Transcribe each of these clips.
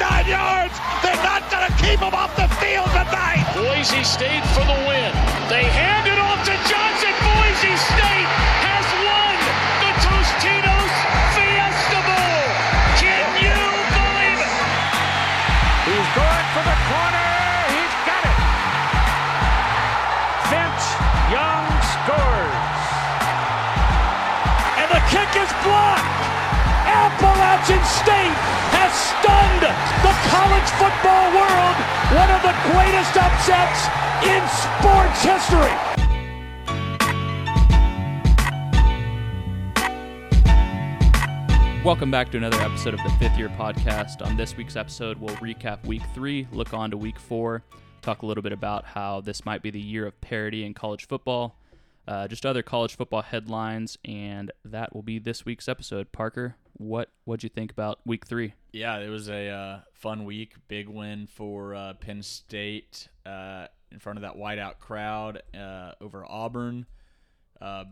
109 yards. They're not going to keep him off the field tonight. Boise State for the win. They hand it off to Johnson. Boise State has won the Tostitos Fiesta Bowl. Can you believe it? He's going for the corner. He's got it. Vince Young scores. And the kick is blocked. Appalachian State has stunned the college football world. One of the greatest upsets in sports history. Welcome back to another episode of the Fifth Year Podcast. On this week's episode, we'll recap week three, look on to week four, talk a little bit about how this might be the year of parity in college football, uh, just other college football headlines, and that will be this week's episode. Parker, what what'd you think about week three? Yeah, it was a uh, fun week. Big win for uh, Penn State uh, in front of that whiteout crowd uh, over Auburn. Uh,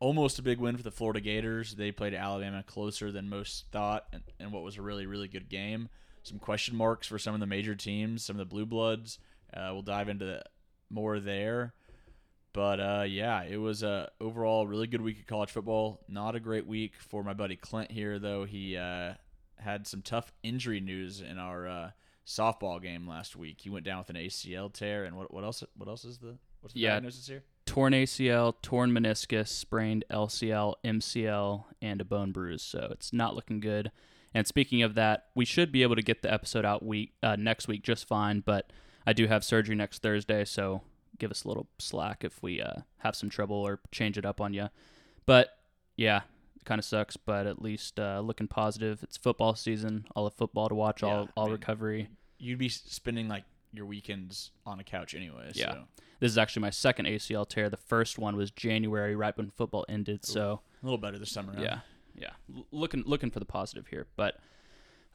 almost a big win for the Florida Gators. They played Alabama closer than most thought, and, and what was a really, really good game. Some question marks for some of the major teams, some of the Blue Bloods. Uh, we'll dive into more there. But uh, yeah, it was a overall a really good week of college football. Not a great week for my buddy Clint here, though. He uh, had some tough injury news in our uh, softball game last week. He went down with an ACL tear, and what what else? What else is the what's the Yeah. diagnosis here? Torn ACL, torn meniscus, sprained LCL, MCL, and a bone bruise. So it's not looking good. And speaking of that, we should be able to get the episode out week uh, next week just fine. But I do have surgery next Thursday, so give us a little slack if we uh, have some trouble or change it up on you. But yeah, it kind of sucks. But at least uh, looking positive. It's football season. All the football to watch. all Yeah, I all mean, recovery. You'd be spending like your weekends on a couch anyway. Yeah. So. This is actually my second ACL tear. The first one was January, right when football ended. So. a little better this summer. huh? Yeah, yeah. L- looking looking for the positive here, but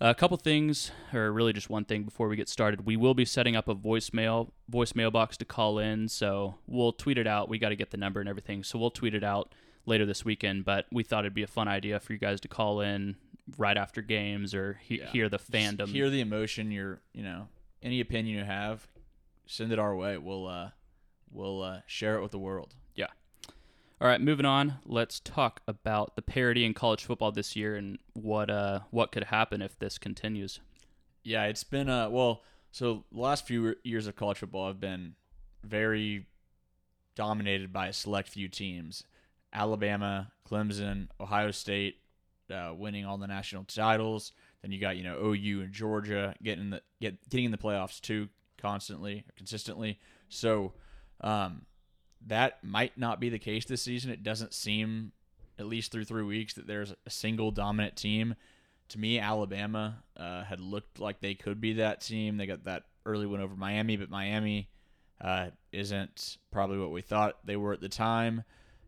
a couple things, or really just one thing before we get started. We will be setting up a voicemail voicemail box to call in, so we'll tweet it out. We got to get the number and everything, so we'll tweet it out later this weekend. But we thought it'd be a fun idea for you guys to call in right after games or he- Yeah. hear the Just fandom. hear the emotion. Your, you know, any opinion you have, send it our way. We'll, uh, we'll uh, share it with the world. All right, moving on. Let's talk about the parity in college football this year and what uh what could happen if this continues. Yeah, it's been uh well, so the last few years of college football have been very dominated by a select few teams. Alabama, Clemson, Ohio State uh, winning all the national titles. Then you got, you know, OU and Georgia getting the get getting in the playoffs too constantly consistently. So, um that might not be the case this season. It doesn't seem at least through 3 weeks that there's a single dominant team to me, Alabama uh, had looked like they could be that team. They got that early win over Miami, but Miami uh, isn't probably what we thought they were at the time.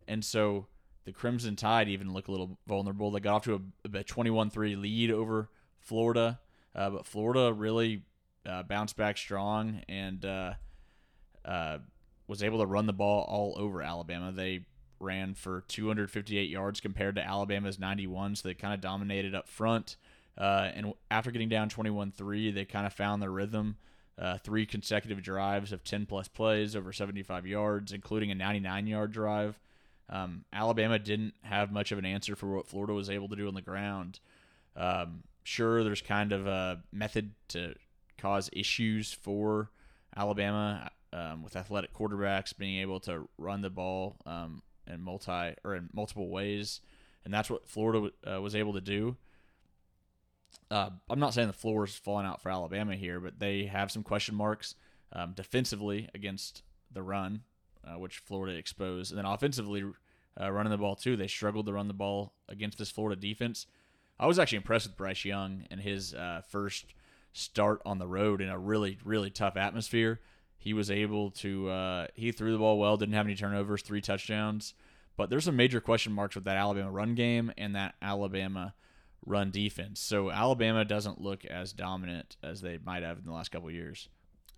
And so the Crimson Tide even look a little vulnerable. They got off to a, a 21-3 lead over Florida, uh, but Florida really uh, bounced back strong and uh, uh, was able to run the ball all over Alabama. They ran for 258 yards compared to Alabama's 91, so they kind of dominated up front. Uh, and after getting down 21-3, they kind of found their rhythm. Uh, three consecutive drives of 10 plus plays over 75 yards, including a 99 yard drive. Um, Alabama didn't have much of an answer for what Florida was able to do on the ground. Um, sure, there's kind of a method to cause issues for Alabama um, with athletic quarterbacks being able to run the ball um, in multi or in multiple ways, and that's what Florida uh, was able to do. Uh, I'm not saying the floor is falling out for Alabama here, but they have some question marks um, defensively against the run, uh, which Florida exposed, and then offensively uh, running the ball too. They struggled to run the ball against this Florida defense. I was actually impressed with Bryce Young and his uh, first start on the road in a really really tough atmosphere. He was able to uh, he threw the ball well, didn't have any turnovers, three touchdowns. But there's some major question marks with that Alabama run game and that Alabama run defense. So Alabama doesn't look as dominant as they might have in the last couple of years.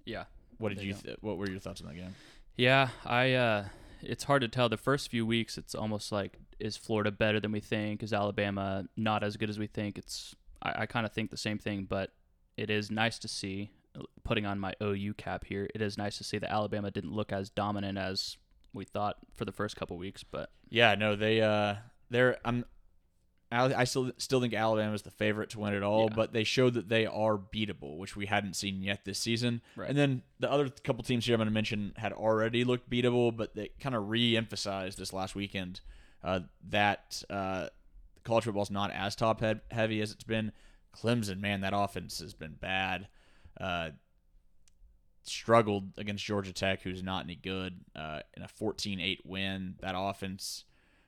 Yeah. What did you? Th- what were your thoughts on that game? Yeah, I. Uh, it's hard to tell. The first few weeks, it's almost like is Florida better than we think? Is Alabama not as good as we think? It's. I, I kind of think the same thing, but it is nice to see. Putting on my OU cap here, it is nice to see that Alabama didn't look as dominant as we thought for the first couple weeks. But Yeah, no, they uh, they're I'm. I still still think Alabama is the favorite to win it all, Yeah. but they showed that they are beatable, which we hadn't seen yet this season. Right. And then the other couple teams here I'm going to mention had already looked beatable, but they kind of re-emphasized this last weekend uh, that uh, college football's not as top heavy as it's been. Clemson, man, that offense has been bad. Uh, struggled against Georgia Tech, who's not any good, uh, in a 14-8 win. That offense,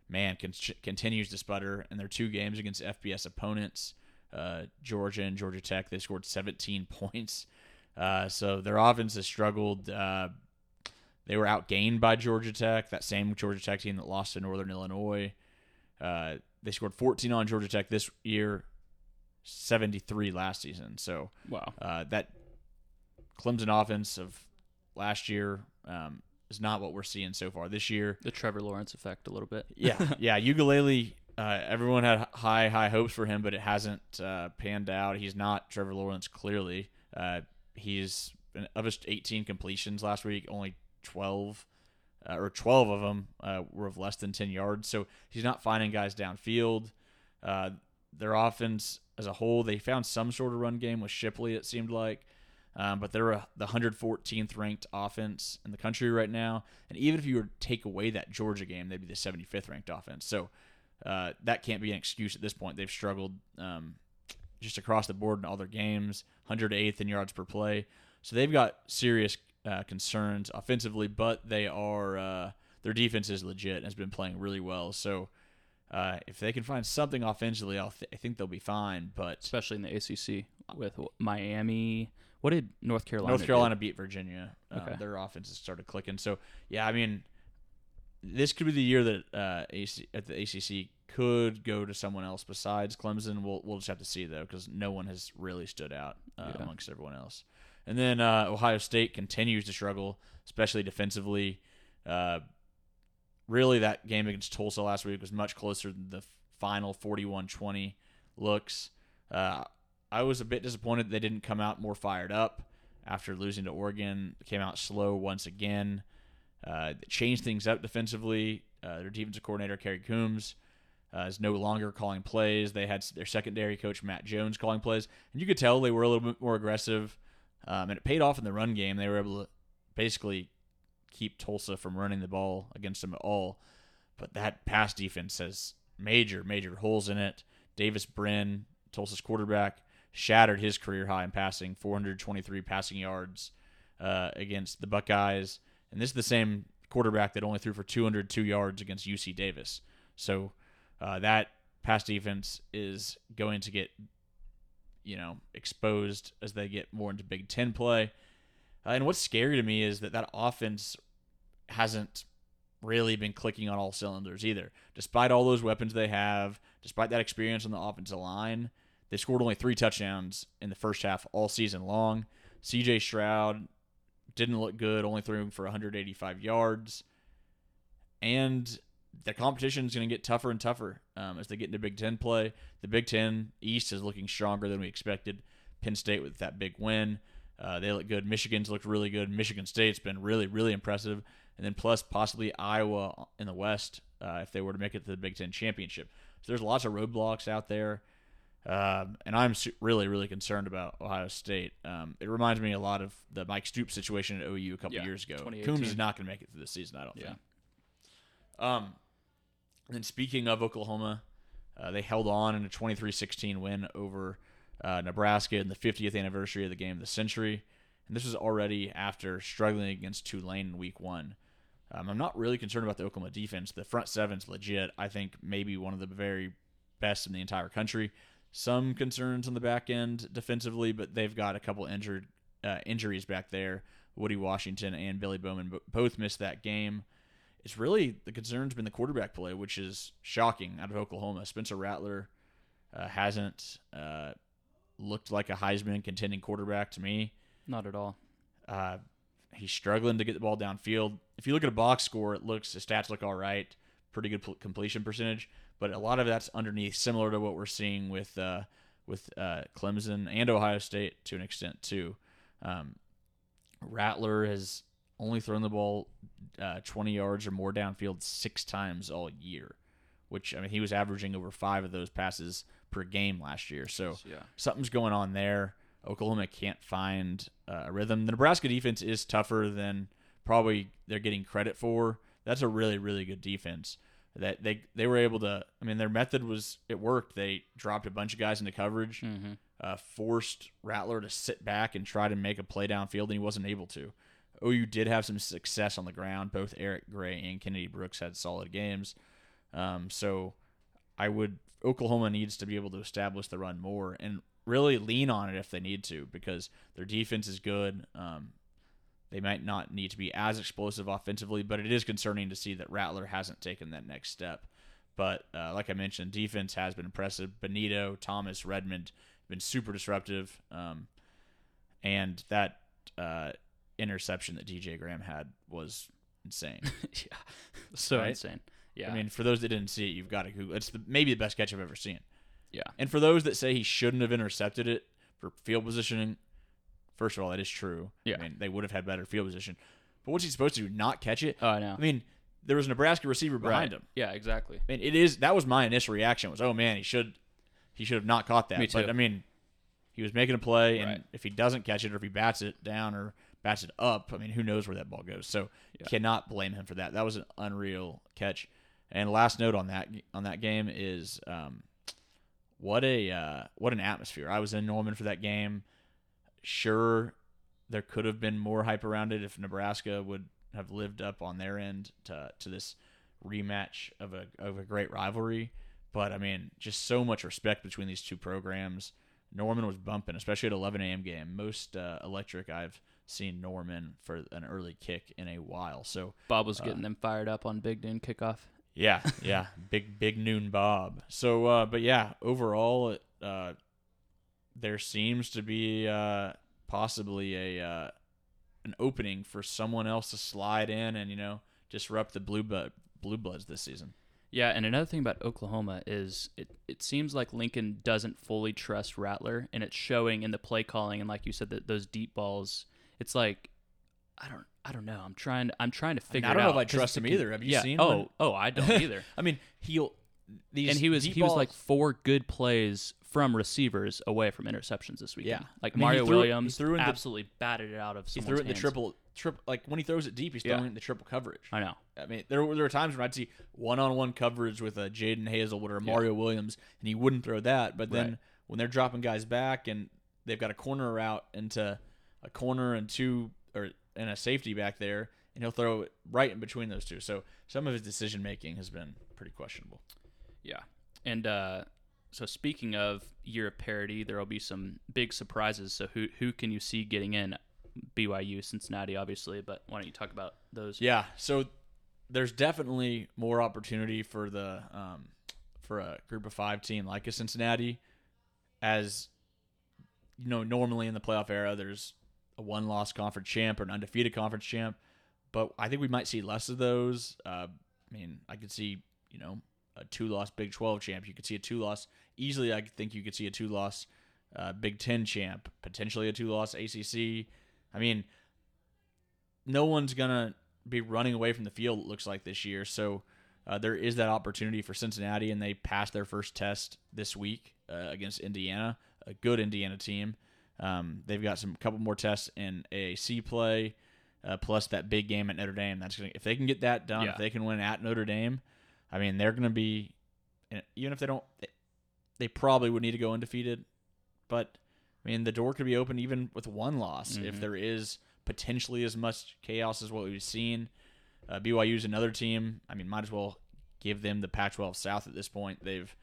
man, con- continues to sputter. In their two games against FBS opponents, uh, Georgia and Georgia Tech, they scored 17 points. Uh, so their offense has struggled. Uh, they were outgained by Georgia Tech, that same Georgia Tech team that lost to Northern Illinois. Uh, they scored 14 on Georgia Tech this year, 73 last season. So wow, uh, that Clemson offense of last year um, is not what we're seeing so far this year. the Trevor Lawrence effect a little bit. Yeah, yeah. Uiagalelei. Uh, everyone had high, high hopes for him, but it hasn't uh, panned out. He's not Trevor Lawrence. Clearly, uh, he's of his 18 completions last week, only 12 uh, or 12 of them uh, were of less than 10 yards. So he's not finding guys downfield. Uh, their offense as a whole, they found some sort of run game with Shipley. It seemed like. Um, but they're a, the 114th ranked offense in the country right now. And even if you were to take away that Georgia game, they'd be the 75th ranked offense. So uh, that can't be an excuse at this point. They've struggled um, just across the board in all their games, 108th in yards per play. So they've got serious uh, concerns offensively, but they are uh, their defense is legit and has been playing really well. So uh, if they can find something offensively, th- I think they'll be fine. But especially in the ACC with Miami. What did North Carolina? North do? Carolina beat Virginia. Uh, Their offenses started clicking. So yeah, I mean, this could be the year that uh, AC, at the ACC could go to someone else besides Clemson. We'll we'll just have to see though, because no one has really stood out uh, Yeah. amongst everyone else. And then uh, Ohio State continues to struggle, especially defensively. Uh, really, that game against Tulsa last week was much closer than the final 41-20 looks. Uh, I was a bit disappointed they didn't come out more fired up after losing to Oregon. Came out slow once again. Uh, changed things up defensively. Uh, their defensive coordinator Kerry Coombs uh, is no longer calling plays. They had their secondary coach Matt Jones calling plays, and you could tell they were a little bit more aggressive. Um, and it paid off in the run game. They were able to basically keep Tulsa from running the ball against them at all. But that pass defense has major, major holes in it. Davis Brin, Tulsa's quarterback, shattered his career high in passing, 423 passing yards uh, against the Buckeyes. And this is the same quarterback that only threw for 202 yards against UC Davis. So uh, that pass defense is going to get, you know, exposed as they get more into Big Ten play. Uh, and what's scary to me is that that offense hasn't really been clicking on all cylinders either. Despite all those weapons they have, despite that experience on the offensive line, they scored only three touchdowns in the first half all season long. CJ Stroud didn't look good, only throwing for 185 yards. And the competition is going to get tougher and tougher um, as they get into Big Ten play. The Big Ten East is looking stronger than we expected. Penn State with that big win. Uh, they look good. Michigan's looked really good. Michigan State's been really, really impressive. And then plus possibly Iowa in the West uh, if they were to make it to the Big Ten championship. So there's lots of roadblocks out there. Um, and I'm really, really concerned about Ohio State. Um, it reminds me a lot of the Mike Stoops situation at OU a couple Yeah, years ago. Coombs is not going to make it through the season, I don't Yeah. think. Um, and then speaking of Oklahoma, uh, they held on in a 23-16 win over uh, Nebraska in the 50th anniversary of the game of the century. And this was already after struggling against Tulane in week one. Um, I'm not really concerned about the Oklahoma defense. The front seven's legit. I think maybe one of the very best in the entire country. Some concerns on the back end defensively, but they've got a couple injured uh, injuries back there. Woody Washington and Billy Bowman both missed that game. It's really the concern's been the quarterback play, which is shocking out of Oklahoma. Spencer Rattler uh, hasn't uh, looked like a Heisman contending quarterback to me. Not at all. Uh, he's struggling to get the ball downfield. If you look at a box score, it looks the stats look all right, pretty good pl- completion percentage, but a lot of that's underneath, similar to what we're seeing with uh, with uh, Clemson and Ohio State to an extent too. Um, Rattler has only thrown the ball uh, 20 yards or more downfield six times all year, which I mean he was averaging over five of those passes per game last year. So Yeah. something's going on there. Oklahoma can't find uh, a rhythm. The Nebraska defense is tougher than probably they're getting credit for. That's a really really good defense. That they they were able to. I mean, their method was it worked. They dropped a bunch of guys into coverage, uh, forced Rattler to sit back and try to make a play downfield, and he wasn't able to. OU did have some success on the ground. Both Eric Gray and Kennedy Brooks had solid games. Um, so I would Oklahoma needs to be able to establish the run more and really lean on it if they need to because their defense is good. Um, they might not need to be as explosive offensively, but it is concerning to see that Rattler hasn't taken that next step. But uh, like I mentioned, defense has been impressive. Bonitto, Thomas, Redmond have been super disruptive, um, and that uh, interception that DJ Graham had was insane. yeah. So Right? insane. Yeah. I mean, for those that didn't see it, you've got to Google. It's the, maybe the best catch I've ever seen. yeah. And for those that say he shouldn't have intercepted it for field positioning, first of all, that is true. Yeah. I mean, they would have had better field position. But what's he supposed to do? Not catch it? Oh, I know. I mean, there was a Nebraska receiver behind right. him. Yeah, exactly. I mean, it is that was my initial reaction was, oh man, he should he should have not caught that. Me But too. I mean, he was making a play, and Right. if he doesn't catch it, or if he bats it down or bats it up, I mean, who knows where that ball goes? So cannot blame him for that. That was an unreal catch. And last note on that on that game is um, what a uh, what an atmosphere. I was in Norman for that game. Sure, there could have been more hype around it if Nebraska would have lived up on their end to to this rematch of a of a great rivalry. But I mean, just so much respect between these two programs. Norman was bumping, especially at 11 a.m. game. Most uh, electric I've seen Norman for an early kick in a while. So Bob Uh, was getting them fired up on Big Noon kickoff. yeah, yeah, big big noon Bob. So, uh, but yeah, overall, it, uh, there seems to be uh, possibly a uh, an opening for someone else to slide in and you know disrupt the blue blood blue bloods this season. Yeah, and another thing about Oklahoma is it, it seems like Lincoln doesn't fully trust Rattler, and it's showing in the play calling and like you said that those deep balls. It's like I don't I don't know. I'm trying I'm trying to figure. I don't it know out, if I trust him either. Have you yeah. seen Oh when- oh I don't either. I mean, he'll these and he was he was like four good plays from receivers away from interceptions this weekend. Yeah. like I mean, Mario threw Williams threw in the- absolutely batted it out of. he threw it in the triple triple like when he throws it deep, he's Yeah. throwing it in the triple coverage. I know. I mean, there were, there were times when I'd see one-on-one coverage with a Jadon Haselwood or a Yeah. Mario Williams, and he wouldn't throw that. But then Right. when they're dropping guys back and they've got a corner route into a corner and two or and a safety back there, and he'll throw it right in between those two. So some of his decision making has been pretty questionable. Yeah. And uh, so speaking of year of parity, there will be some big surprises. So who who can you see getting in? BYU, Cincinnati, obviously, but why don't you talk about those? Yeah, so there's definitely more opportunity for the um, for a group of five team like a Cincinnati, as you know, normally in the playoff era, there's a one loss conference champ or an undefeated conference champ, but I think we might see less of those. Uh, I mean, I could see you know a two loss Big Twelve champ. You could see a two loss easily. I think you could see a two loss uh, Big Ten champ, potentially a two loss ACC. I mean, no one's gonna be running away from the field. It looks like this year, so uh, there is that opportunity for Cincinnati, and they passed their first test this week uh, against Indiana, a good Indiana team. Um, they've got some couple more tests in AAC play, uh, plus that big game at Notre Dame. That's gonna if they can get that done, Yeah. if they can win at Notre Dame, I mean they're gonna be, even if they don't, they, probably would need to go undefeated, but I mean the door could be open even with one loss if Mhm. there is potentially as much chaos as what we've seen. Uh, BYU's another team. I mean, might as well give them the Pac-12 South at this point. They've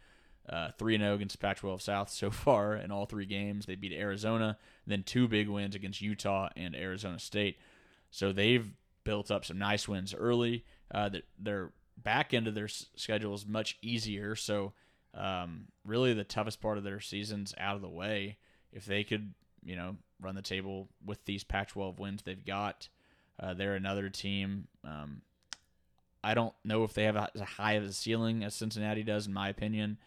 uh, three and zero against Pac-12 South so far in all three games. They beat Arizona, then two big wins against Utah and Arizona State. So they've built up some nice wins early. Uh, their back end of their s- schedule is much easier. So um, really, the toughest part of their season's out of the way. If they could, you know, run the table with these Pac-12 wins they've got, Uh, they're another team. Um, I don't know if they have a, as high of a ceiling as Cincinnati does, in my opinion.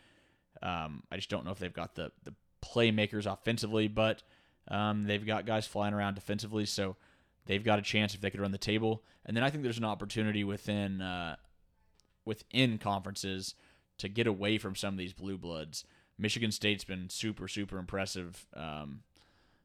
Um, I just don't know if they've got the the playmakers offensively, but um, they've got guys flying around defensively, so they've got a chance if they could run the table. And then I think there's an opportunity within uh, within conferences to get away from some of these blue bloods. Michigan State's been super super impressive um,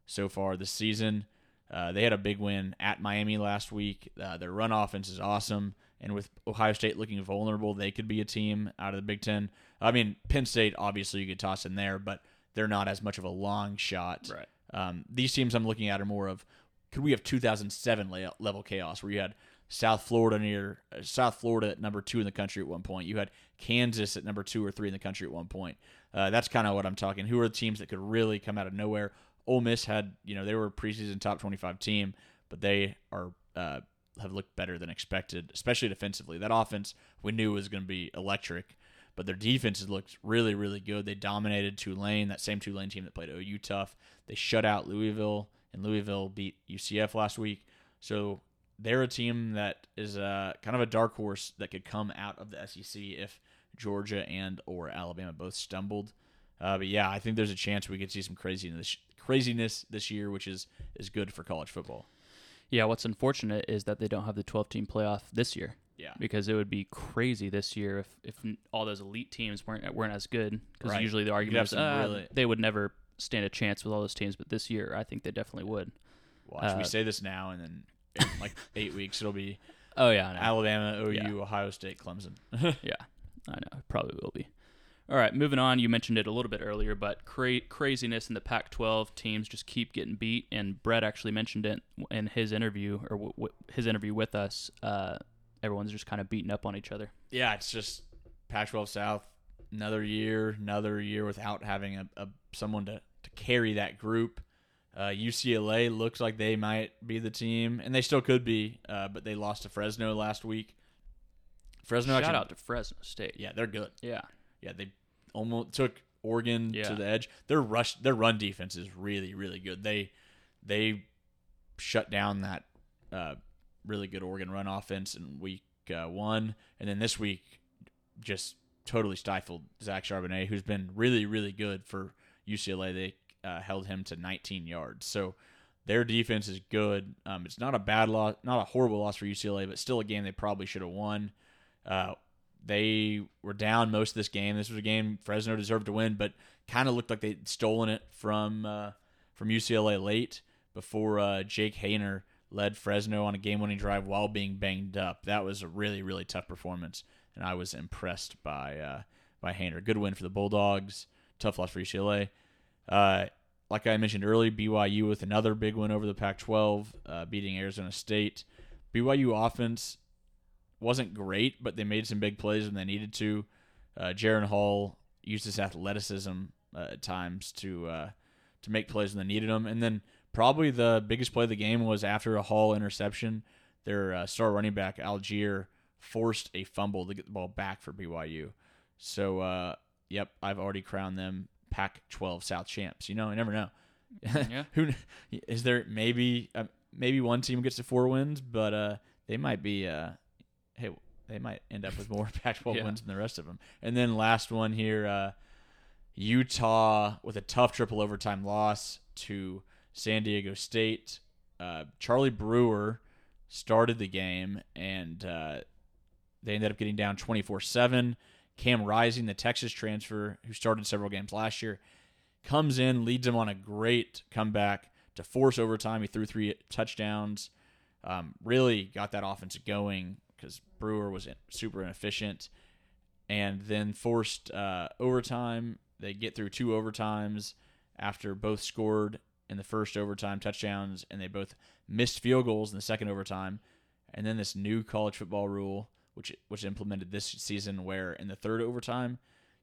so far this season. Uh, they had a big win at Miami last week. Uh, their run offense is awesome, and with Ohio State looking vulnerable, they could be a team out of the Big Ten. I mean, Penn State obviously you could toss in there, but they're not as much of a long shot. Right. Um, these teams I'm looking at are more of could we have 2007 level chaos where you had South Florida near uh, South Florida at number two in the country at one point. You had Kansas at number two or three in the country at one point. Uh, that's kind of what I'm talking. Who are the teams that could really come out of nowhere? Ole Miss had, you know, they were a preseason top 25 team, but they are uh, have looked better than expected, especially defensively. That offense we knew was going to be electric, but their defense has looked really, really good. They dominated Tulane, that same Tulane team that played OU tough. They shut out Louisville, and Louisville beat UCF last week. So they're a team that is uh, kind of a dark horse that could come out of the SEC if Georgia and or Alabama both stumbled. Uh, but yeah, I think there's a chance we could see some craziness craziness this year, which is is good for college football. Yeah, what's unfortunate is that they don't have the 12 team playoff this year. Yeah, because it would be crazy this year if, if all those elite teams weren't weren't as good. Because Right. usually the argument is uh, really- they would never stand a chance with all those teams, but this year I think they definitely would. watch. we uh, say this now, and then in like eight weeks it'll be Oh yeah, I know. Alabama, OU, Yeah. Ohio State, Clemson. Yeah, I know. It probably will be. All right, moving on. You mentioned it a little bit earlier, but cra- craziness in the Pac-12 teams just keep getting beat. And Brett actually mentioned it in his interview or w- w- his interview with us. Uh, everyone's just kind of beating up on each other. yeah, it's just Pac-12 South. Another year, another year without having a, a someone to, to carry that group. Uh, UCLA looks like they might be the team, and they still could be, uh, but they lost to Fresno last week. Fresno, Shout actually, out to Fresno State. yeah, they're good. yeah, Yeah, they almost took Oregon Yeah. to the edge. Their rush, their run defense is really, really good. They they shut down that uh, really good Oregon run offense in week uh, one, and then this week just totally stifled Zach Charbonnet, who's been really, really good for UCLA. They uh, held him to 19 yards, so their defense is good. Um, it's not a bad loss, not a horrible loss for UCLA, but still a game they probably should have won. Uh, they were down most of this game. This was a game Fresno deserved to win, but kind of looked like they'd stolen it from uh, from UCLA late before uh, Jake Haener led Fresno on a game-winning drive while being banged up. That was a really really tough performance, and I was impressed by uh, by Haener. Good win for the Bulldogs. Tough loss for UCLA. Uh, like I mentioned earlier, BYU with another big win over the Pac-12, uh, beating Arizona State. BYU offense wasn't great, but they made some big plays when they needed to. Uh, Jaren Hall used his athleticism uh, at times to uh, to make plays when they needed them, and then probably the biggest play of the game was after a Hall interception. Their uh, star running back Allgeier forced a fumble to get the ball back for BYU. So, uh, yep, I've already crowned them Pac-12 South champs. You know, I never know. Yeah. Who is there? Maybe uh, maybe one team gets to four wins, but uh, they might be. Uh, hey, they might end up with more Pac-12 Yeah. wins than the rest of them. And then last one here, uh, Utah with a tough triple overtime loss to San Diego State. Uh, Charlie Brewer started the game, and uh, they ended up getting down 24 7. Cam Rising, the Texas transfer, who started several games last year, comes in, leads them on a great comeback to force overtime. He threw three touchdowns, um, really got that offense going because Brewer was super inefficient, and then forced uh, overtime. They get through two overtimes after both scored in the first overtime touchdowns, and they both missed field goals in the second overtime. And then this new college football rule, which which implemented this season, where in the third overtime,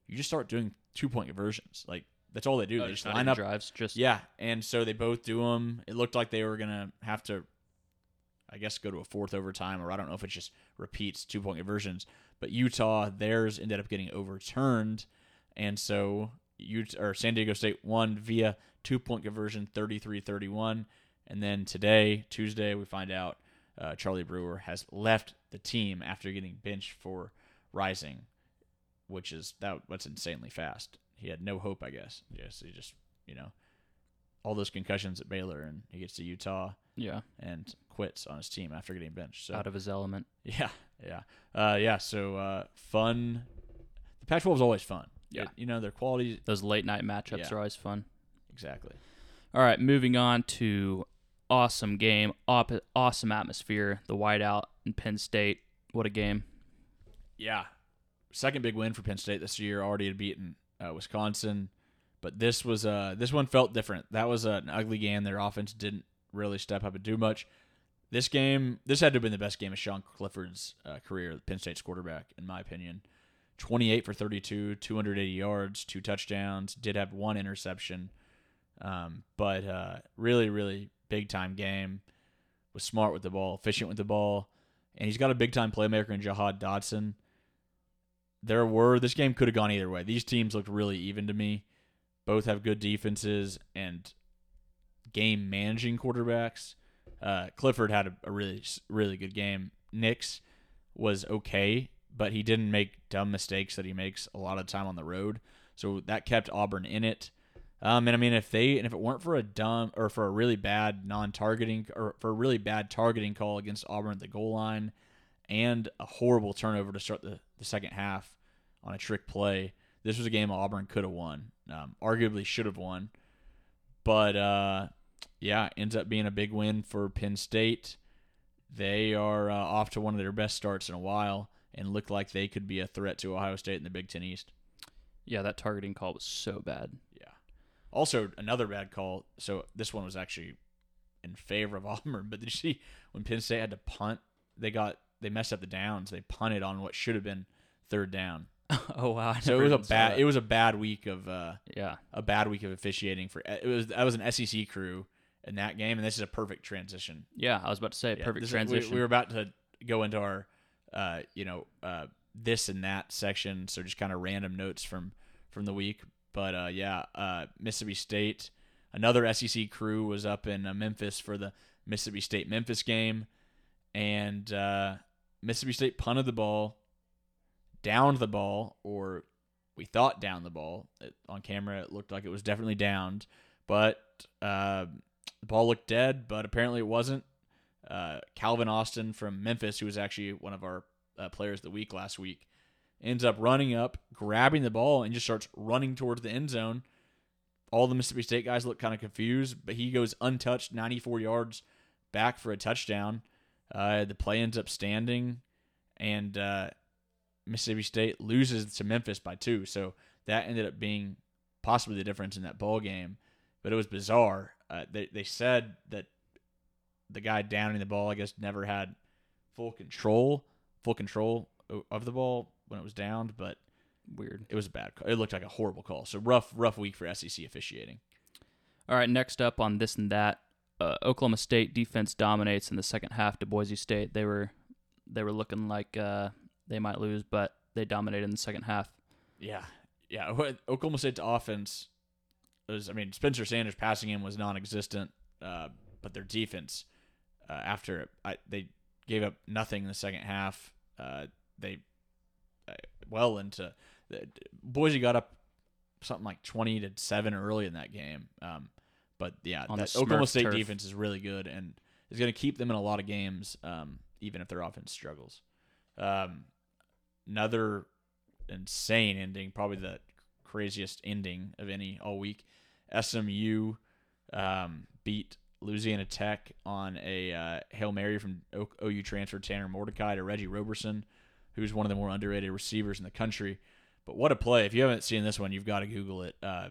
you just start doing two point conversions. Like that's all they do. Oh, they just line up drives. Just yeah, and so they both do them. It looked like they were gonna have to, I guess, go to a fourth overtime, or I don't know if it just repeats two point conversions. But Utah, theirs ended up getting overturned, and so Utah or San Diego State won via two point conversion, 33-31. And then today, Tuesday, we find out uh, Charlie Brewer, has left the team after getting benched for Rising, which is that that's insanely fast. He had no hope, I guess. Yes, he just you know all those concussions at Baylor, and he gets to Utah Yeah, and quits on his team after getting benched. So out of his element. yeah, yeah, uh, yeah. So uh, fun. The Pac-12 is always fun. Yeah. It- you know their quality Those late night matchups Yeah. are always fun. exactly. All right, moving on to awesome game, op- awesome atmosphere. The whiteout in Penn State. What a game! Yeah, second big win for Penn State this year. Already had beaten uh, Wisconsin, but this was uh this one felt different. That was an ugly game. Their offense didn't really step up and do much. This game, this had to have been the best game of Sean Clifford's uh, career, Penn State's quarterback, in my opinion. 28 for 32, 280 yards, two touchdowns. Did have one interception, um, but uh, really, really big time game. Was smart with the ball, efficient with the ball, and he's got a big time playmaker in Jahan Dotson there were this game could have gone either way. These teams looked really even to me. Both have good defenses and game managing quarterbacks. Uh, Clifford had a, a really really good game. Nix was okay, but he didn't make dumb mistakes that he makes a lot of time on the road. So that kept Auburn in it. Um, and I mean, if they and if it weren't for a dumb or for a really bad non-targeting or for a really bad targeting call against Auburn at the goal line, and a horrible turnover to start the, the second half on a trick play. This was a game Auburn could have won, um, arguably should have won. But uh, yeah, ends up being a big win for Penn State. They are uh, off to one of their best starts in a while and look like they could be a threat to Ohio State in the Big Ten East. Yeah, that targeting call was so bad. Also, another bad call. So this one was actually in favor of Auburn. But did you see when Penn State had to punt? They got they messed up the downs. They punted on what should have been third down. oh wow! I So it was a bad it was a bad week of uh, yeah, a bad week of officiating for it was that was an SEC crew in that game, and this is a perfect transition. yeah. I was about to say Yeah, perfect this is- we- transition. we, were about to go into our, uh, you know, uh, this and that section, so just kind of random notes from from the week. But uh, yeah, uh, Mississippi State, another SEC crew was up in uh, Memphis for the Mississippi State Memphis game, and uh, Mississippi State punted the ball, downed the ball, or we thought down the ball. It, on camera, it looked like it was definitely downed, but uh, the ball looked dead. But apparently, it wasn't uh, Calvin Austin from Memphis, who was actually one of our players of the week last week, ends up running up, grabbing the ball, and just starts running towards the end zone. All the Mississippi State guys look kind of confused, but he goes untouched, 94 yards back for a touchdown. Uh, the play ends up standing, and uh, Mississippi State loses to Memphis by two. So that ended up being possibly the difference in that ball game. But it was bizarre. Uh, they they said that the guy downing the ball, I guess, never had full control, full control of the ball when it was downed. But Weird. it was a bad. Call. It looked like a horrible call. So rough, rough week for SEC officiating. All right, next up on this and that, uh, Oklahoma State defense dominates in the second half to Boise State. They were they were looking like uh, they might lose, but they dominated in the second half. Yeah, yeah. Oklahoma State's offense was. I mean, Spencer Sanders passing him was non-existent, uh, but their defense uh, after I, they gave up nothing in the second half. Uh, they well into the, Boise got up something like twenty to seven early in that game. Um, but yeah, that Oklahoma State turf. defense is really good and is going to keep them in a lot of games, um, even if their offense struggles. Um, another insane ending, probably the craziest ending of any all week. SMU um, beat Louisiana Tech on a uh, hail mary from o- OU transfer Tanner Mordecai to Reggie Roberson, who's one of the more underrated receivers in the country. But what a play! If you haven't seen this one, you've got to Google it. Uh,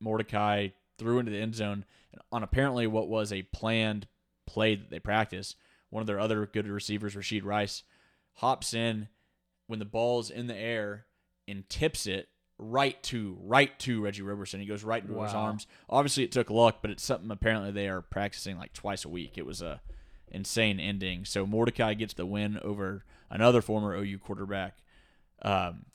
Mordecai threw into the end zone on apparently what was a planned play that they practiced. One of their other good receivers, Rashee Rice, hops in when the ball's in the air and tips it right to right to Reggie Roberson. He goes right into his arms. Obviously, it took luck, but it's something apparently they are practicing like twice a week. It was a insane ending. So Mordecai gets the win over another former OU quarterback, um,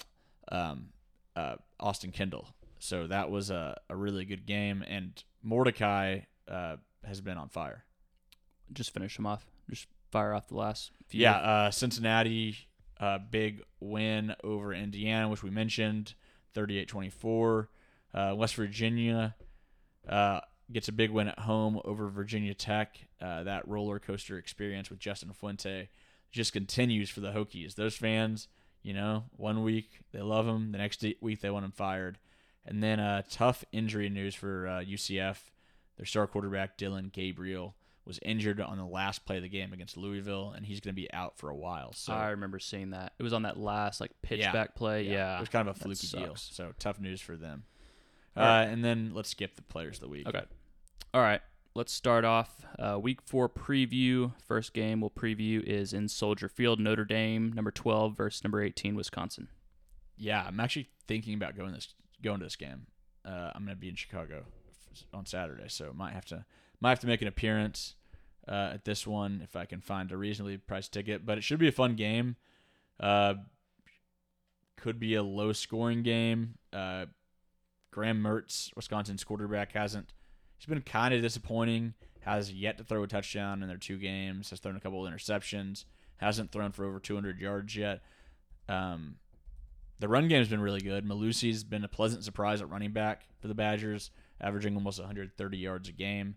um, uh, Austin Kendall. So that was a, a really good game, and Mordecai uh, has been on fire. Just finish him off. Just fire off the last few. Yeah, uh, Cincinnati, uh, big win over Indiana, which we mentioned, 38-24. Uh, West Virginia uh, gets a big win at home over Virginia Tech. Uh, that roller coaster experience with Justin Fuente just continues for the Hokies. Those fans, you know, one week they love him, the next week they want him fired. And then uh, tough injury news for uh, UCF. Their star quarterback Dillon Gabriel was injured on the last play of the game against Louisville, and he's going to be out for a while. So I remember seeing that. It was on that last like pitch Yeah. back play. Yeah, it was kind of a fluky deal. So tough news for them. Right. Uh, and then let's skip the players of the week. Okay. All right. Let's start off uh, week four preview. First game we'll preview is in Soldier Field, Notre Dame, number 12 versus number 18, Wisconsin. Yeah, I'm actually thinking about going this going to this game. Uh, I'm going to be in Chicago on Saturday, so might have to might have to make an appearance uh, at this one if I can find a reasonably priced ticket. But it should be a fun game. Uh, could be a low scoring game. Uh, Graham Mertz, Wisconsin's quarterback, hasn't. He's been kind of disappointing. Has yet to throw a touchdown in their two games. Has thrown a couple of interceptions. Hasn't thrown for over 200 yards yet. Um, the run game has been really good. Mellusi's been a pleasant surprise at running back for the Badgers, averaging almost 130 yards a game.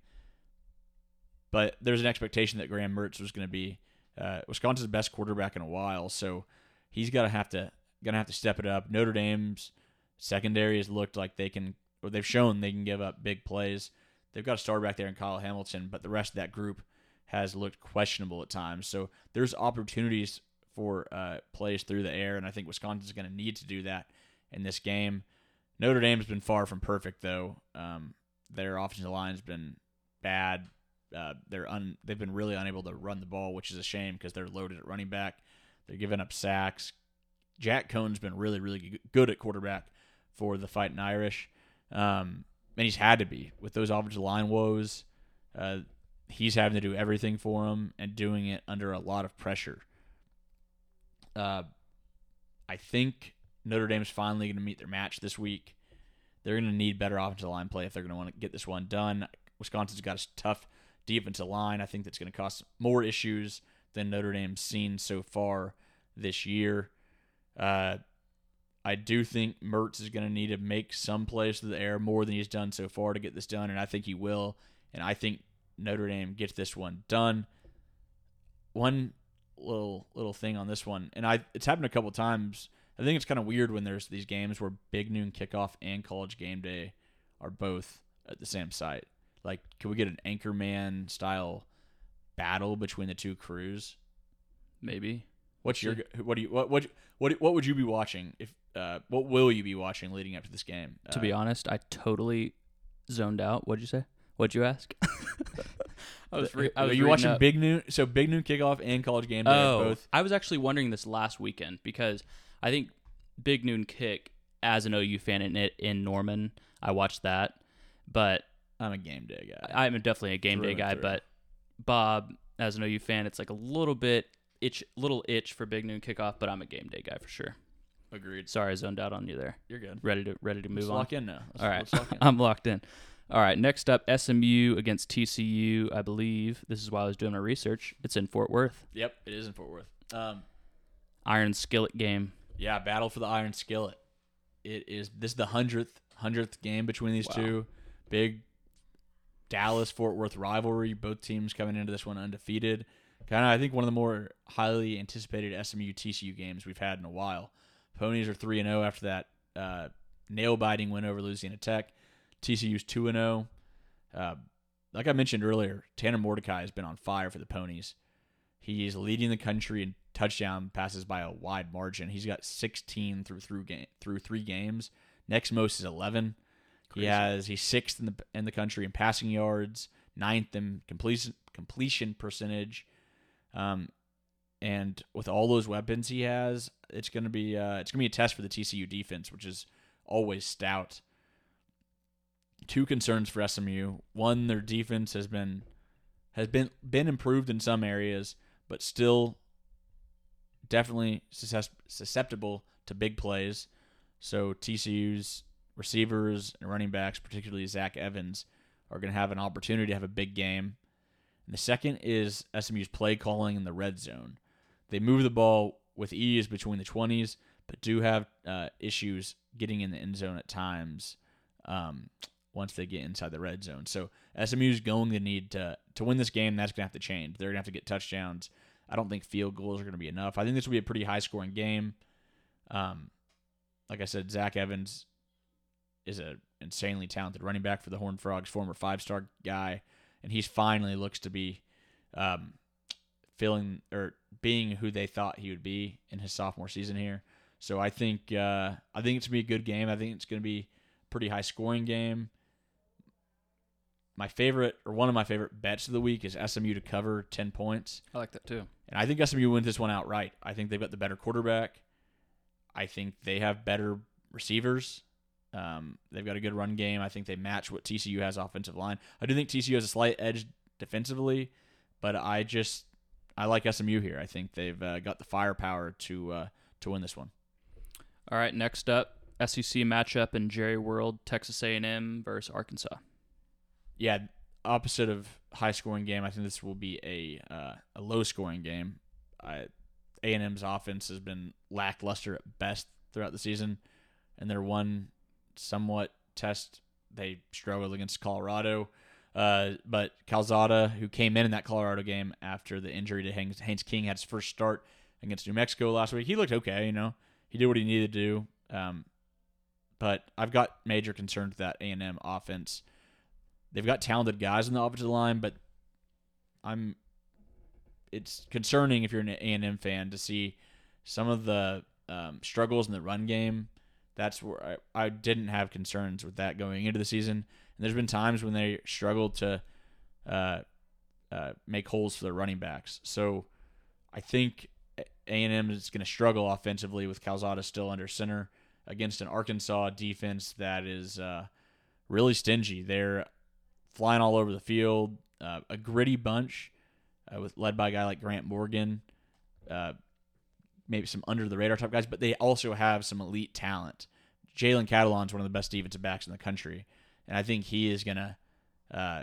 But there's an expectation that Graham Mertz was going to be uh, Wisconsin's best quarterback in a while, so he's got to have to going to have to step it up. Notre Dame's secondary has looked like they can, or they've shown they can give up big plays. They've got a star back there in Kyle Hamilton, but the rest of that group has looked questionable at times. So there's opportunities for uh, plays through the air, and I think Wisconsin's going to need to do that in this game. Notre Dame's been far from perfect, though. Um, their offensive line's been bad. Uh, they're un, they've been really unable to run the ball, which is a shame because they're loaded at running back. They're giving up sacks. Jack Coan's been really, really good at quarterback for the Fighting Irish, um, and he's had to be with those offensive line woes. Uh, he's having to do everything for him and doing it under a lot of pressure. Uh, I think Notre Dame's finally going to meet their match this week. They're going to need better offensive line play if they're going to want to get this one done. Wisconsin's got a tough defensive line. I think that's going to cause more issues than Notre Dame's seen so far this year. Uh, I do think Mertz is going to need to make some plays through the air more than he's done so far to get this done, and I think he will. And I think Notre Dame gets this one done. One little little thing on this one, and I it's happened a couple times. I think it's kind of weird when there's these games where big noon kickoff and college game day are both at the same site. Like, can we get an Anchorman style battle between the two crews? Maybe. What's your what do you what what what what would you be watching if uh what will you be watching leading up to this game? To be Uh, honest, I totally zoned out. What'd you say? What'd you ask? I was, re- I are was you watching up. big noon? So big noon kickoff and college game day Oh, both. I was actually wondering this last weekend because I think Big Noon Kick, as an OU fan in it in Norman, I watched that, but I'm a game day guy. I'm definitely a game day guy. through. But Bob, as an OU fan, it's like a little bit itch, little itch for Big Noon Kickoff, but I'm a game day guy for sure. Agreed. Sorry, I zoned out on you there. You're good. Ready to ready to move Let's on. lock in now. Let's, All right, lock in. I'm locked in. All right, next up, SMU against TCU. I believe this is why I was doing my research. It's in Fort Worth. yep, it is in Fort Worth. Um, Iron Skillet game. yeah, battle for the Iron Skillet. It is this is the hundredth hundredth game between these Wow. two. Big Dallas Fort Worth rivalry. Both teams coming into this one undefeated. Kind of, I think one of the more highly anticipated SMU TCU games we've had in a while. Ponies are three and zero after that uh, nail biting win over Louisiana Tech. TCU's two and zero. Uh, like I mentioned earlier, Tanner Mordecai has been on fire for the Ponies. He is leading the country in touchdown passes by a wide margin. He's got 16 through through game through three games. Next most is 11. He Crazy. Uh, has he's sixth in the in the country in passing yards, ninth in completion completion percentage. Um, and with all those weapons he has, it's gonna be uh, it's gonna be a test for the TCU defense, which is always stout. Two concerns for SMU. One, their defense has been has been been improved in some areas, but still definitely susceptible to big plays. So TCU's receivers and running backs, particularly Zach Evans, are going to have an opportunity to have a big game. And the second is SMU's play calling in the red zone. They move the ball with ease between the 20s, but do have uh, issues getting in the end zone at times um, once they get inside the red zone. So SMU is going to need to to win this game. That's going to have to change. They're going to have to get touchdowns. I don't think field goals are going to be enough. I think this will be a pretty high scoring game. Um, like I said, Zach Evans is an insanely talented running back for the Horned Frogs, former five star guy, and he's finally looks to be um, feeling or being who they thought he would be in his sophomore season here. So I think uh, I think it's gonna be a good game. I think it's gonna be a pretty high scoring game. My favorite or one of my favorite bets of the week is SMU to cover ten points. I like that too. And I think SMU wins this one outright. I think they've got the better quarterback. I think they have better receivers. Um, they've got a good run game. I think they match what TCU has offensive line. I do think TCU has a slight edge defensively, but I just I like SMU here. I think they've uh, got the firepower to uh, to win this one. All right, next up, SEC matchup in Jerry World, Texas A&M versus Arkansas. Yeah, opposite of high scoring game. I think this will be a uh, a low scoring game. A and M's offense has been lackluster at best throughout the season, and their one somewhat test they struggled against Colorado. Uh, but Calzada, who came in in that Colorado game after the injury to Haynes, Haynes King, had his first start against New Mexico last week. He looked okay, you know. He did what he needed to do. Um, but I've got major concerns with that A&M offense. They've got talented guys in the offensive line, but I'm it's concerning if you're an A&M fan to see some of the um, struggles in the run game. That's where I, I didn't have concerns with that going into the season. And there's been times when they struggled to uh, uh, make holes for their running backs. So I think A&M is going to struggle offensively with Calzada still under center against an Arkansas defense that is uh, really stingy. They're flying all over the field, uh, a gritty bunch uh, with led by a guy like Grant Morgan, uh, maybe some under the radar type guys, but they also have some elite talent. Jalen Catalon is one of the best defensive backs in the country, and I think he is gonna uh,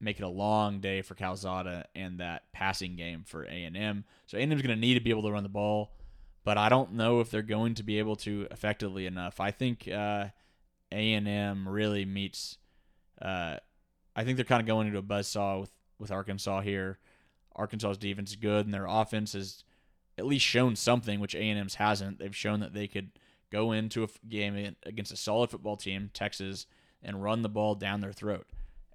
make it a long day for Calzada and that passing game for A and M. So A and M is gonna need to be able to run the ball, but I don't know if they're going to be able to effectively enough. I think uh, A and M really meets. Uh, I think they're kind of going into a buzzsaw with with Arkansas here. Arkansas's defense is good, and their offense has at least shown something, which A&M's hasn't. They've shown that they could go into a game against a solid football team, Texas, and run the ball down their throat.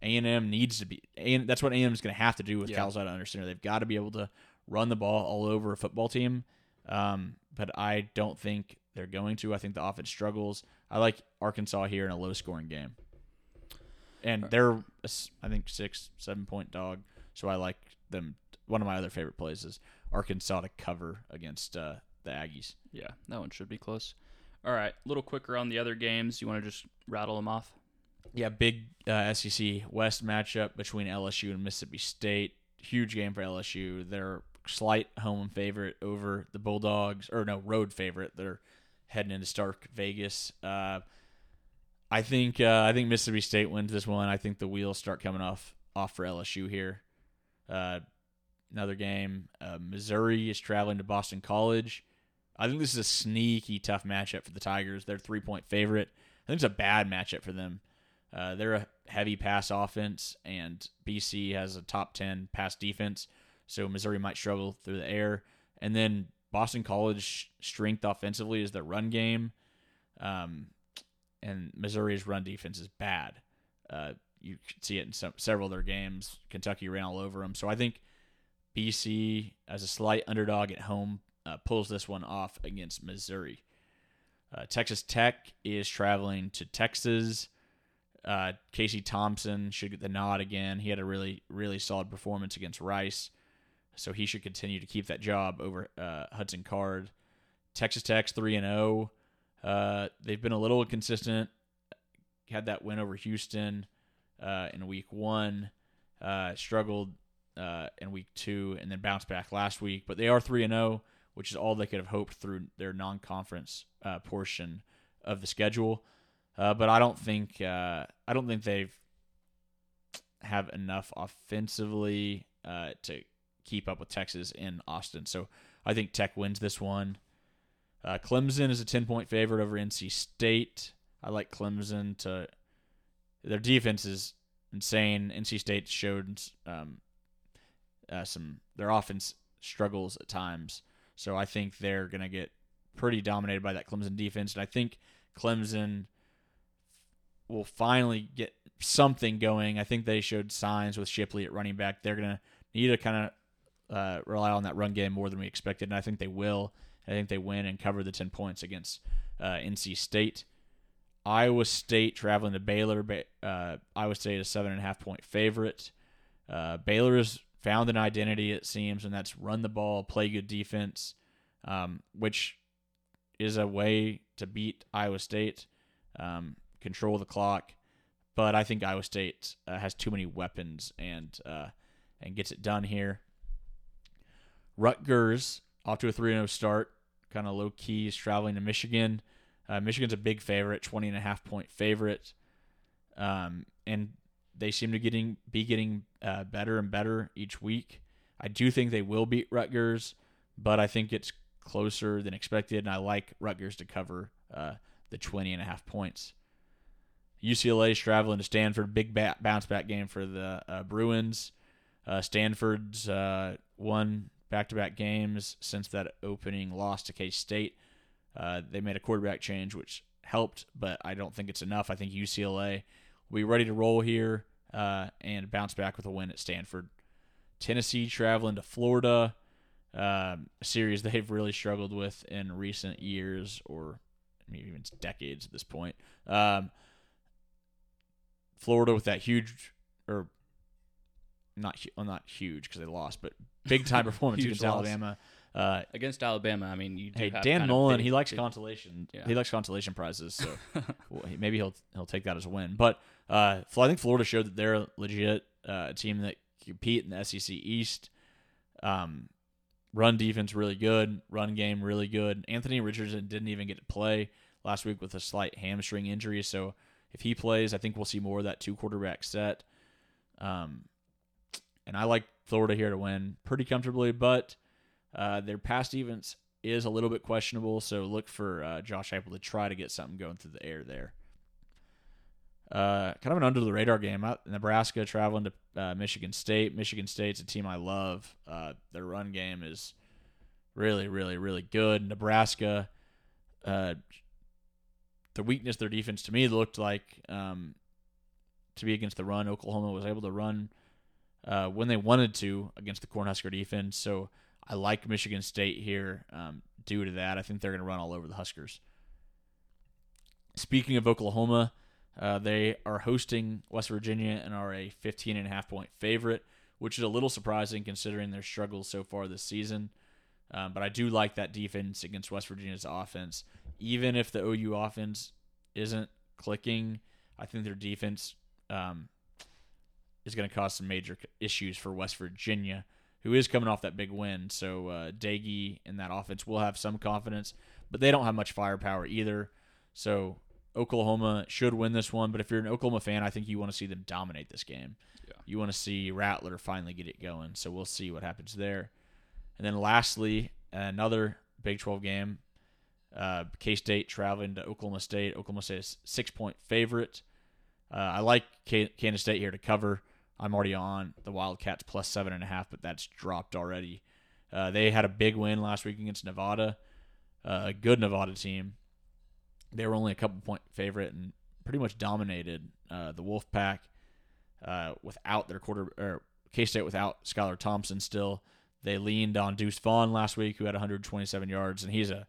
A&M needs to be, and that's what A&M is going to have to do with yeah. Calzada under center. They've got to be able to run the ball all over a football team, um, but I don't think they're going to. I think the offense struggles. I like Arkansas here in a low-scoring game and they're I think six seven point dog. So I like them. One of my other favorite plays is Arkansas to cover against uh, the Aggies. Yeah, that one should be close. All right, a little quicker on the other games. You want to just rattle them off? Yeah, big uh, SEC West matchup between LSU and Mississippi State. Huge game for LSU. They're slight home favorite over the Bulldogs, or no, road favorite. They're heading into Stark Vegas. Uh, I think uh, I think Mississippi State wins this one. I think the wheels start coming off off for LSU here. Uh, another game. Uh, Missouri is traveling to Boston College. I think this is a sneaky tough matchup for the Tigers. They're three point favorite. I think it's a bad matchup for them. Uh, they're a heavy pass offense, and BC has a top ten pass defense. So Missouri might struggle through the air. And then Boston College strength offensively is their run game. Um, and Missouri's run defense is bad. Uh, you see it in some, several of their games. Kentucky ran all over them. So I think BC, as a slight underdog at home, uh, pulls this one off against Missouri. Uh, Texas Tech is traveling to Texas. Uh, Casey Thompson should get the nod again. He had a really, really solid performance against Rice, so he should continue to keep that job over uh, Hudson Card. Texas Tech's three and zero. Oh. Uh, they've been a little inconsistent. Had that win over Houston uh, in week one, struggled in week two, and then bounced back last week. But they are three and zero, oh, which is all they could have hoped through their non-conference uh, portion of the schedule. Uh, but I don't think I don't think they've have enough offensively uh, to keep up with Texas in Austin. So I think Tech wins this one. Uh, Clemson is a 10 point favorite over NC State. I like Clemson to. Their defense is insane. NC State showed um, uh, some. Their offense struggles at times. So I think they're going to get pretty dominated by that Clemson defense. And I think Clemson will finally get something going. I think they showed signs with Shipley at running back. They're going to need to kind of uh, rely on that run game more than we expected, and I think they will. I think they win and cover the 10 points against uh, NC State. Iowa State traveling to Baylor. Uh, Iowa State is seven and a half point favorite. Uh, Baylor has found an identity, it seems, and that's run the ball, play good defense, um, which is a way to beat Iowa State, um, control the clock. But I think Iowa State uh, has too many weapons and uh, and gets it done here. Rutgers off to a 3 0 start, kind of low key, is traveling to Michigan. Uh, Michigan's a big favorite, 20 and a half point favorite. Um, and they seem to getting be getting uh, better and better each week. I do think they will beat Rutgers, but I think it's closer than expected, and I like Rutgers to cover uh, the 20 and a half points. UCLA is traveling to Stanford, big bounce back game for the uh, Bruins. Uh, Stanford's uh, won back to back games since that opening loss to K State. Uh, they made a quarterback change, which helped, but I don't think it's enough. I think UCLA will be ready to roll here uh, and bounce back with a win at Stanford. Tennessee traveling to Florida, um, a series they've really struggled with in recent years, or maybe even decades at this point. Um, Florida with that huge, or not well, not huge because they lost, but big time performance against loss. Alabama. Uh, against Alabama, I mean, you hey Dan Mullen, he likes big, consolation. Yeah. He likes consolation prizes, so well, maybe he'll he'll take that as a win. But uh, I think Florida showed that they're a legit uh, team that compete in the SEC East. Um, run defense really good, run game really good. Anthony Richardson didn't even get to play last week with a slight hamstring injury, so if he plays, I think we'll see more of that two quarterback set. Um, and I like Florida here to win pretty comfortably, but uh, their past defense is a little bit questionable, so look for uh, Josh Heupel to try to get something going through the air there. Uh, kind of an under the radar game. Nebraska traveling to uh, Michigan State. Michigan State's a team I love. Uh, their run game is really, really, really good. Nebraska, uh, the weakness their defense to me looked like um, to be against the run. Oklahoma was able to run uh, when they wanted to against the Cornhusker defense. So I like Michigan State here um, due to that. I think they're going to run all over the Huskers. Speaking of Oklahoma, uh, they are hosting West Virginia and are a 15 and a half point favorite, which is a little surprising considering their struggles so far this season. Um, but I do like that defense against West Virginia's offense. Even if the OU offense isn't clicking, I think their defense um, is going to cause some major issues for West Virginia, who is coming off that big win. So uh, Doege and that offense will have some confidence, but they don't have much firepower either. So Oklahoma should win this one, but if you're an Oklahoma fan, I think you want to see them dominate this game. Yeah. You want to see Rattler finally get it going. So we'll see what happens there. And then lastly, another Big 12 game. Uh, K State traveling to Oklahoma State. Oklahoma State is six point favorite. Uh, I like K- Kansas State here to cover. I'm already on the Wildcats plus seven and a half, but that's dropped already. Uh, they had a big win last week against Nevada, uh, a good Nevada team. They were only a couple point favorite and pretty much dominated uh, the Wolfpack uh, without their quarter or K State without Skylar Thompson. Still, they leaned on Deuce Vaughn last week, who had 127 yards, and he's a,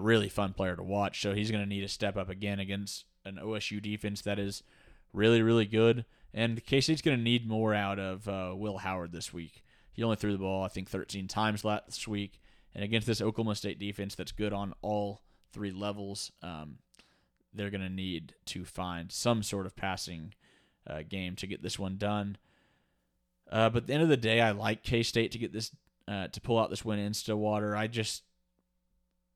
really fun player to watch. So he's going to need to step up again against an OSU defense that is really, really good. And K State's going to need more out of uh, Will Howard this week. He only threw the ball, I think, 13 times last week. And against this Oklahoma State defense that's good on all three levels, um, they're going to need to find some sort of passing uh, game to get this one done. Uh, but at the end of the day, I like K State to get this uh, to pull out this win in Stillwater. I just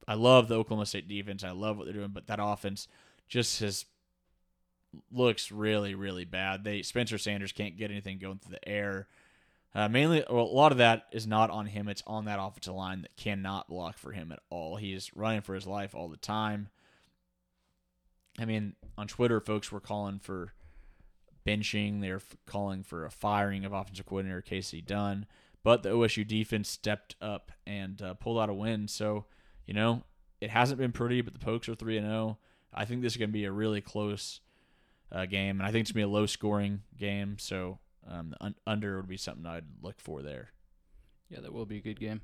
I love the Oklahoma State defense. I love what they're doing, but that offense just has looks really really bad. They Spencer Sanders can't get anything going through the air. Uh, mainly, well, a lot of that is not on him. It's on that offensive line that cannot block for him at all. He's running for his life all the time. I mean, on Twitter, folks were calling for benching. They're calling for a firing of offensive coordinator Kasey Dunn. But the OSU defense stepped up and uh, pulled out a win. So, you know, it hasn't been pretty, but the Pokes are 3 and 0. I think this is going to be a really close uh, game, and I think it's going to be a low scoring game. So, um, un- under would be something I'd look for there. Yeah, that will be a good game.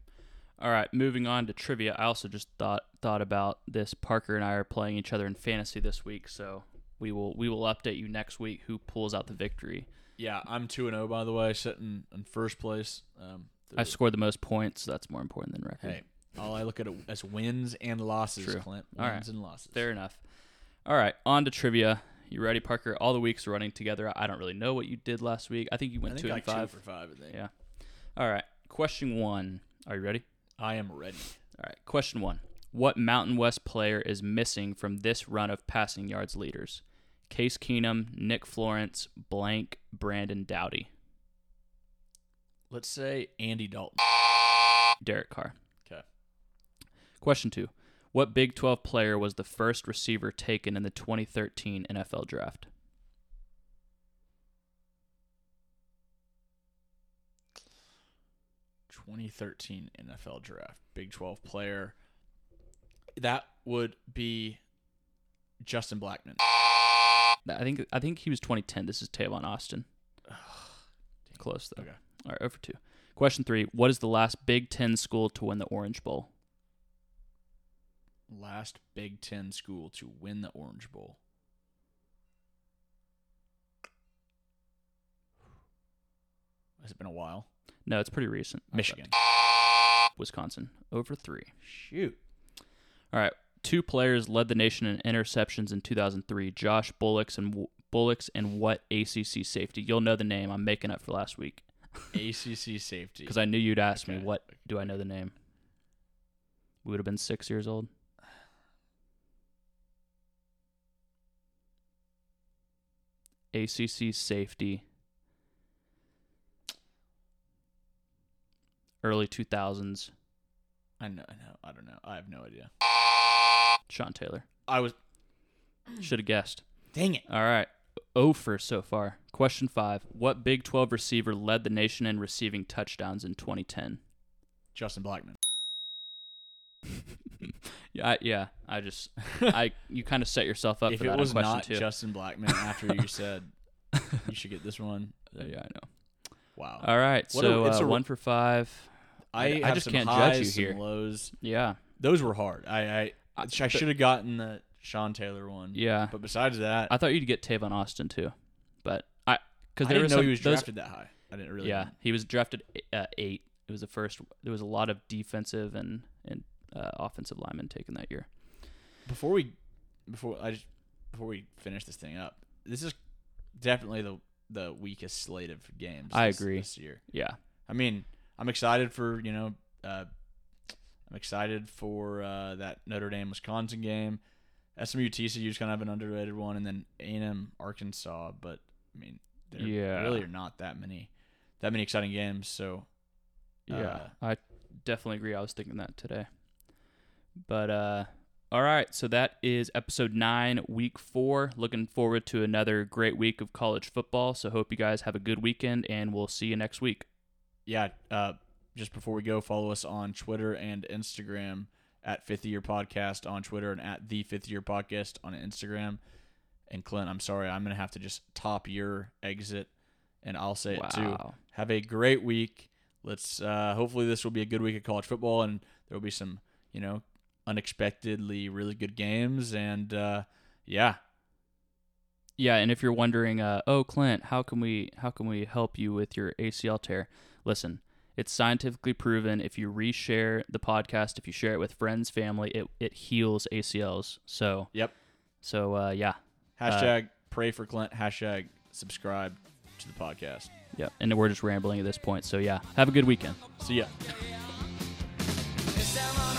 All right, moving on to trivia. I also just thought thought about this. Parker and I are playing each other in fantasy this week, so we will we will update you next week who pulls out the victory. Yeah, I'm 2 and 0, by the way, sitting in first place. Um, I've scored the most points, so that's more important than record. Hey, all I look at it as wins and losses, True. Clint. Wins All right. and losses. Fair enough. All right, on to trivia. You ready, Parker? All the weeks running together. I don't really know what you did last week. I think you went think two like and five. two for five, I think. Yeah. All right. Question one. Are you ready? I am ready. All right. Question one. What Mountain West player is missing from this run of passing yards leaders? Case Keenum, Nick Florence, blank, Brandon Doughty, Let's say Andy Dalton. Derek Carr. Okay. Question two. What Big 12 player was the first receiver taken in the 2013 NFL draft? Twenty thirteen NFL draft. Big Twelve player. That would be Justin Blackmon. I think I think he was 2010. This is Tavon Austin. Close though. Okay. All right, over two. Question three. What is the last Big Ten school to win the Orange Bowl? Last Big Ten school to win the Orange Bowl. Has it been a while? No, it's pretty recent. Michigan. Wisconsin. Over three. Shoot. All right. Two players led the nation in interceptions in 2003. Josh Bullocks and Bullocks and what ACC safety? You'll know the name. I'm making up for last week ACC safety. because I knew you'd ask me what do I know the name. We would have been six years old. ACC safety. Early 2000s. I know. I know. I don't know. I have no idea. Sean Taylor. I was. Should have guessed. Dang it. All right. O for so far. Question five. What Big 12 receiver led the nation in receiving touchdowns in 2010? Justin Blackmon. Yeah, I, yeah. I just, I you kind of set yourself up if for it that was on question not two. Justin Blackmon after you said you should get this one, Uh, yeah, I know. wow. All right. What a- so it's uh, a- one for five. I, I have just some can't judge highs, you some here. lows. Yeah. Those were hard. I I, I- I should have gotten the Sean Taylor one. Yeah. But besides that, I thought you'd get Tavon Austin too, but I because I there didn't was know some, he was those, drafted that high. I didn't really. Yeah, he was drafted uh, eight. It was the first. There was a lot of defensive and and uh, offensive linemen taken that year. Before we, before I just before we finish this thing up, this is definitely the the weakest slate of games. I this- agree. This year. Yeah. I mean, I'm excited for you know, uh, I'm excited for uh, that Notre Dame Wisconsin game. SMU TCU is kind of an underrated one, and then A&M Arkansas. But I mean, there Yeah. really are not that many that many exciting games. So Yeah, Uh, I definitely agree. I was thinking that today. But uh all right, so that is episode 9, week 4. Looking forward to another great week of college football. So hope you guys have a good weekend and we'll see you next week. yeah, uh, just before we go, follow us on Twitter and Instagram at Fifth Year Podcast on Twitter and at the Fifth Year Podcast on Instagram. And Clint, I'm sorry, I'm gonna have to just top your exit, and I'll say it too. Have a great week. Let's uh, hopefully this will be a good week of college football, and there will be some you know unexpectedly really good games, and uh, yeah, Yeah, and if you're wondering, uh, oh Clint, how can we how can we help you with your ACL tear? Listen, it's scientifically proven. If you reshare the podcast, if you share it with friends, family, it it heals ACLs. So yep. so uh, yeah, Hashtag pray for Clint. Hashtag subscribe to the podcast. yeah. And we're just rambling at this point. So yeah, have a good weekend. See ya. It's time